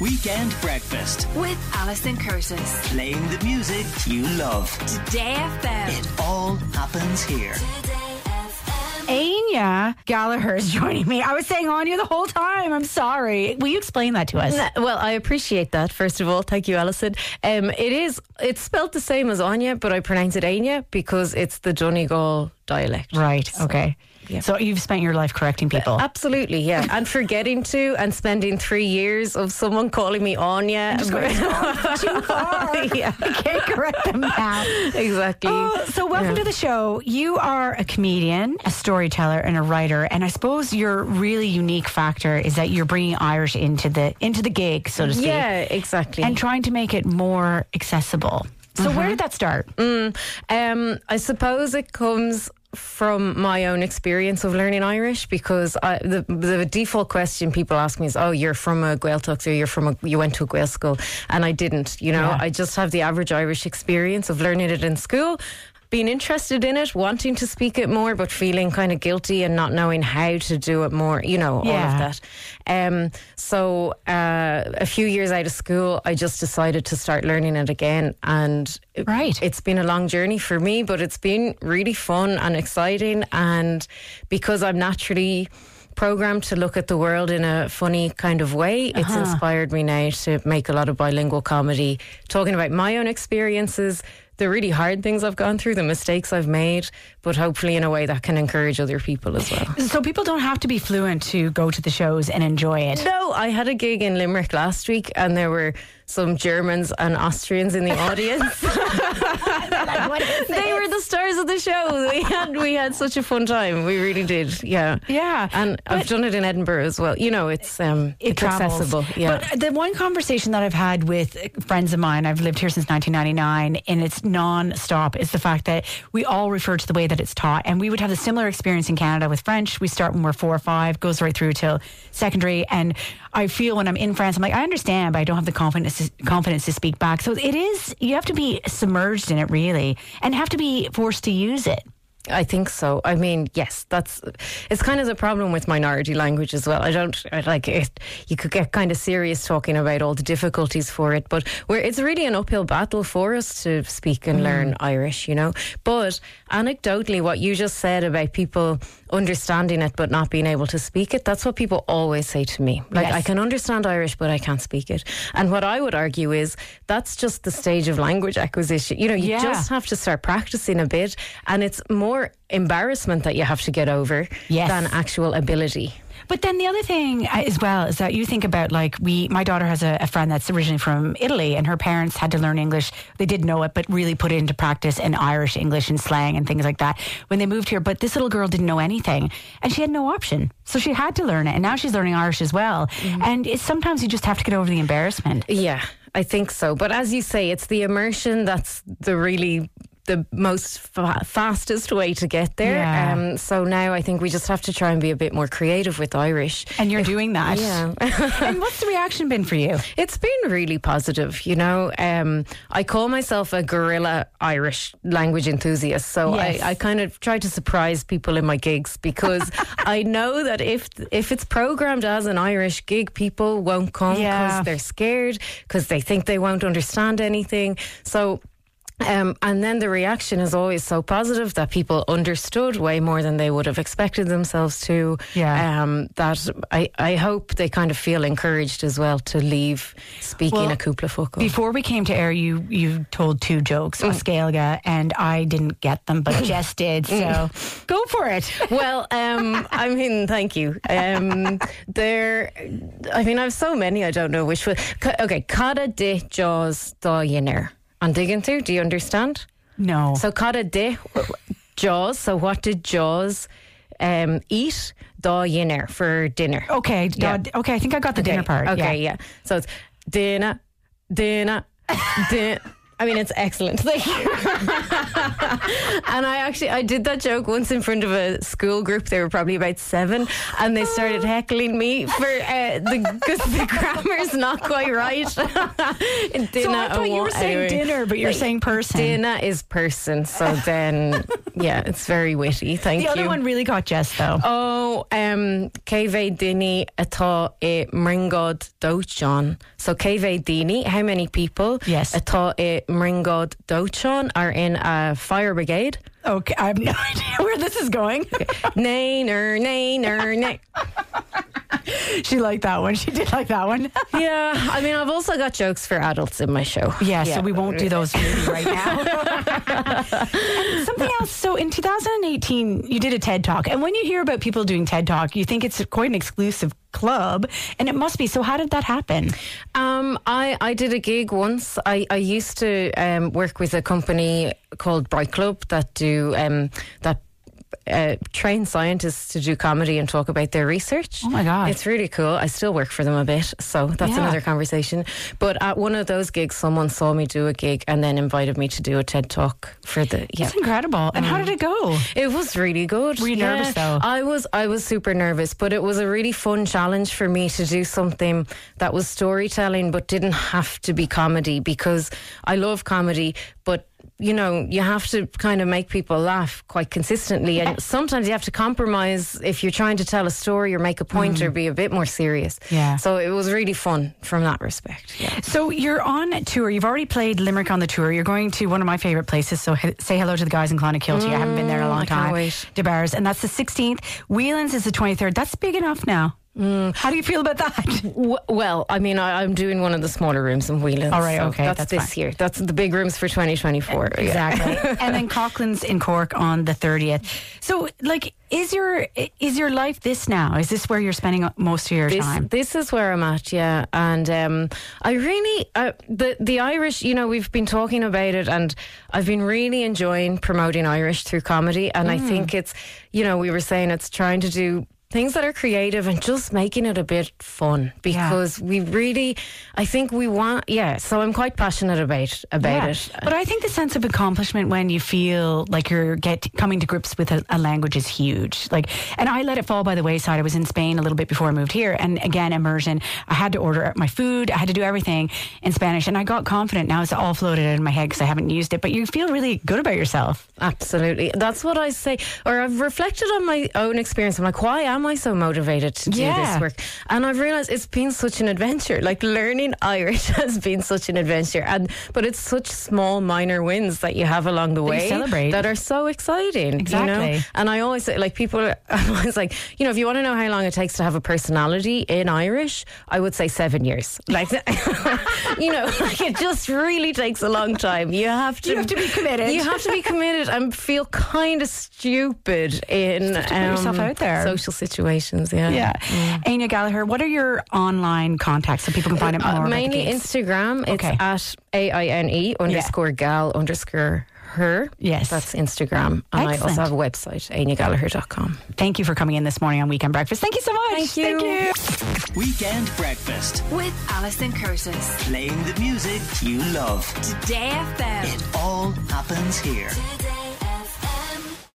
Weekend Breakfast. with Alison Curtis. Playing the music you love. Today FM. It all happens here. Anya Gallagher is joining me. I was saying Anya the whole time. I'm sorry. Will you explain that to us? Well, I appreciate that. First of all, thank you, Alison. Um, it is it's spelled the same as Anya, but I pronounce it Anya because it's the Donegal dialect. Right. Okay. So you've spent your life correcting people. Absolutely, yeah. And forgetting to and spending three years of someone calling me Anya. too far. yeah, I can't correct them now. exactly. Oh, so welcome to the show. You are a comedian, a storyteller, and a writer. And I suppose your really unique factor is that you're bringing Irish into the into the gig, so to speak, yeah, exactly. and trying to make it more accessible. So where did that start? Um, I suppose it comes from my own experience of learning Irish because I, the the default question people ask me is, "Oh, you're from a Gaeltacht or you're from a you went to a Gaelscoil," and I didn't. You know, Yeah. I just have the average Irish experience of learning it in school. Being interested in it, wanting to speak it more, but feeling kind of guilty and not knowing how to do it more, you know, all of that. Um, so uh, a few years out of school, I just decided to start learning it again, and Right. it's been a long journey for me, but it's been really fun and exciting. And because I'm naturally programmed to look at the world in a funny kind of way, it's Uh-huh. inspired me now to make a lot of bilingual comedy, talking about my own experiences. The really hard things I've gone through, the mistakes I've made, but hopefully in a way that can encourage other people as well. So people don't have to be fluent to go to the shows and enjoy it. No, I had a gig in Limerick last week, and there were some Germans and Austrians in the audience. they were the stars of the show. We had we had such a fun time. We really did. Yeah, Yeah, And I've done it in Edinburgh as well. You know, it's um, it it's travels. accessible. Yeah. But the one conversation that I've had with friends of mine, I've lived here since 1999, and it's non-stop, is the fact that we all refer to the way that it's taught. And we would have a similar experience in Canada with French. We start when we're four or five, goes right through till secondary. And I feel when I'm in France, I'm like, I understand, but I don't have the confidence to, confidence to speak back. So it is, you have to be submerged in it really, and have to be forced to use it. I think so. I mean, yes, that's it's kind of the problem with minority language as well. I don't I like it. You could get kind of serious talking about all the difficulties for it, but we're, it's really an uphill battle for us to speak and mm. learn Irish, you know. But anecdotally, what you just said about people understanding it but not being able to speak it, that's what people always say to me. Like, Yes. I can understand Irish, but I can't speak it. And what I would argue is that's just the stage of language acquisition. You know, you Yeah. just have to start practicing a bit, and it's more embarrassment that you have to get over Yes. than actual ability. But then the other thing uh, as well is that you think about like we, my daughter has a, a friend that's originally from Italy, and her parents had to learn English. They did know it, but really put it into practice in Irish English and slang and things like that when they moved here. But this little girl didn't know anything, and she had no option, so she had to learn it. And now she's learning Irish as well. And it's sometimes you just have to get over the embarrassment. Yeah, I think so. But as you say, it's the immersion that's the really the most fa- fastest way to get there. Yeah. Um, so now I think we just have to try and be a bit more creative with Irish. And you're doing that. Yeah. and what's the reaction been for you? It's been really positive, you know. Um, I call myself a guerrilla Irish language enthusiast, so Yes. I, I kind of try to surprise people in my gigs because I know that if if it's programmed as an Irish gig, people won't come because Yeah. they're scared because they think they won't understand anything. So. Um, and then the reaction is always so positive that people understood way more than they would have expected themselves to. Yeah. Um, that I, I hope they kind of feel encouraged as well to leave speaking Well, a cúpla focal. Before we came to air, you you told two jokes, Mm. as Gaeilge, and I didn't get them, but Jess did. So go for it. well, um, I mean, thank you. Um, there, I mean, I have so many. I don't know which one. Okay, Cada de Jaws da I'm digging through. Do you understand? No. So Cada de Jaws. So what did Jaws um, eat? Da Yinner for dinner. okay, Yeah. Okay. I think I got the dinner part. Okay, yeah. yeah. So it's dinner, dinner, dinner. I mean, it's excellent. Thank you. and I actually I did that joke once in front of a school group. They were probably about seven, and they started heckling me for uh, the because the grammar's not quite right. So I thought you were saying dinner, but you're saying person. Dinner is person. So then, yeah, it's very witty. Thank The you. other one really got Jess though. Oh, um, Dini atá i Mringod Douchon. So Cévé Dini, how many people Yes. atá i Mringod Douchon are in a fire brigade? Okay, I have no idea where this is going. Nainer, nainer, nay. Ner, nay. She liked that one. She did like that one. Yeah, I mean, I've also got jokes for adults in my show. Yeah, so we won't do those right now. Something else. So in 2018, you did a TED Talk. And when you hear about people doing TED Talk, you think it's quite an exclusive club. And it must be. So how did that happen? Um, I, I did a gig once. I, I used to um, work with a company called Bright Club that do um, that uh, train scientists to do comedy and talk about their research. Oh my God. it's really cool. I still work for them a bit, so that's Yeah. another conversation. But at one of those gigs, someone saw me do a gig and then invited me to do a TED talk for the yeah. It's incredible. And how did it go? It was really good. Were you nervous, though? I was. I was super nervous, but it was a really fun challenge for me to do something that was storytelling, but didn't have to be comedy because I love comedy, but. You know, you have to kind of make people laugh quite consistently, and sometimes you have to compromise if you're trying to tell a story or make a point or be a bit more serious. Mm. Yeah. So it was really fun from that respect. Yeah. So you're on tour. You've already played Limerick on the tour. You're going to one of my favorite places. So he- say hello to the guys in Clonakilty. I haven't been there in a long I time. wait. De Barra's. And that's the 16th. Whelan's is the 23rd. That's big enough now. Mm. How do you feel about that? W- well, I mean, I, I'm doing one of the smaller rooms in Whelan. All right, so okay, That's, that's this fine. year. That's the big rooms for 2024. yeah. Exactly. and then Coughlan's in Cork on the 30th. So, like, is your is your life this now? Is this where you're spending most of your This, time? this is where I'm at, yeah. And um, I really, uh, the the Irish, you know, we've been talking about it, and I've been really enjoying promoting Irish through comedy. And Mm. I think it's, you know, we were saying it's trying to do things that are creative and just making it a bit fun because we really, I think we want, yeah. So I'm quite passionate about about Yeah. it. But I think the sense of accomplishment when you feel like you're get coming to grips with a, a language is huge. Like, and I let it fall by the wayside. I was in Spain a little bit before I moved here, and again, immersion. I had to order my food. I had to do everything in Spanish, and I got confident. Now it's all floated in my head because I haven't used it. But you feel really good about yourself. Absolutely. That's what I say. Or I've reflected on my own experience. I'm like, why am I so motivated to do Yeah. this work? And I've realized it's been such an adventure. Like learning Irish has been such an adventure. And but it's such small minor wins that you have along the way that are so exciting. You know? Exactly. And I always say like people are I'm always like, you know, if you want to know how long it takes to have a personality in Irish, I would say seven years. Like you know, like it just really takes a long time. You have to You have to be committed. You have to be committed and feel kind of stupid in put yourself um, out there. social situations. Yeah, Yeah. Áine Gallagher, what are your online contacts so people can find out more? Uh, mainly gigs? Instagram. It's Okay. at a i n e underscore gal underscore her. Yes. that's Instagram, and I also have a website, ainegallagher.com. Thank you for coming in this morning on Weekend Breakfast. Thank you so much. Thank you. Thank you. Weekend Breakfast. With Alison Curtis. Playing the music you love. Today FM. It all happens here. Today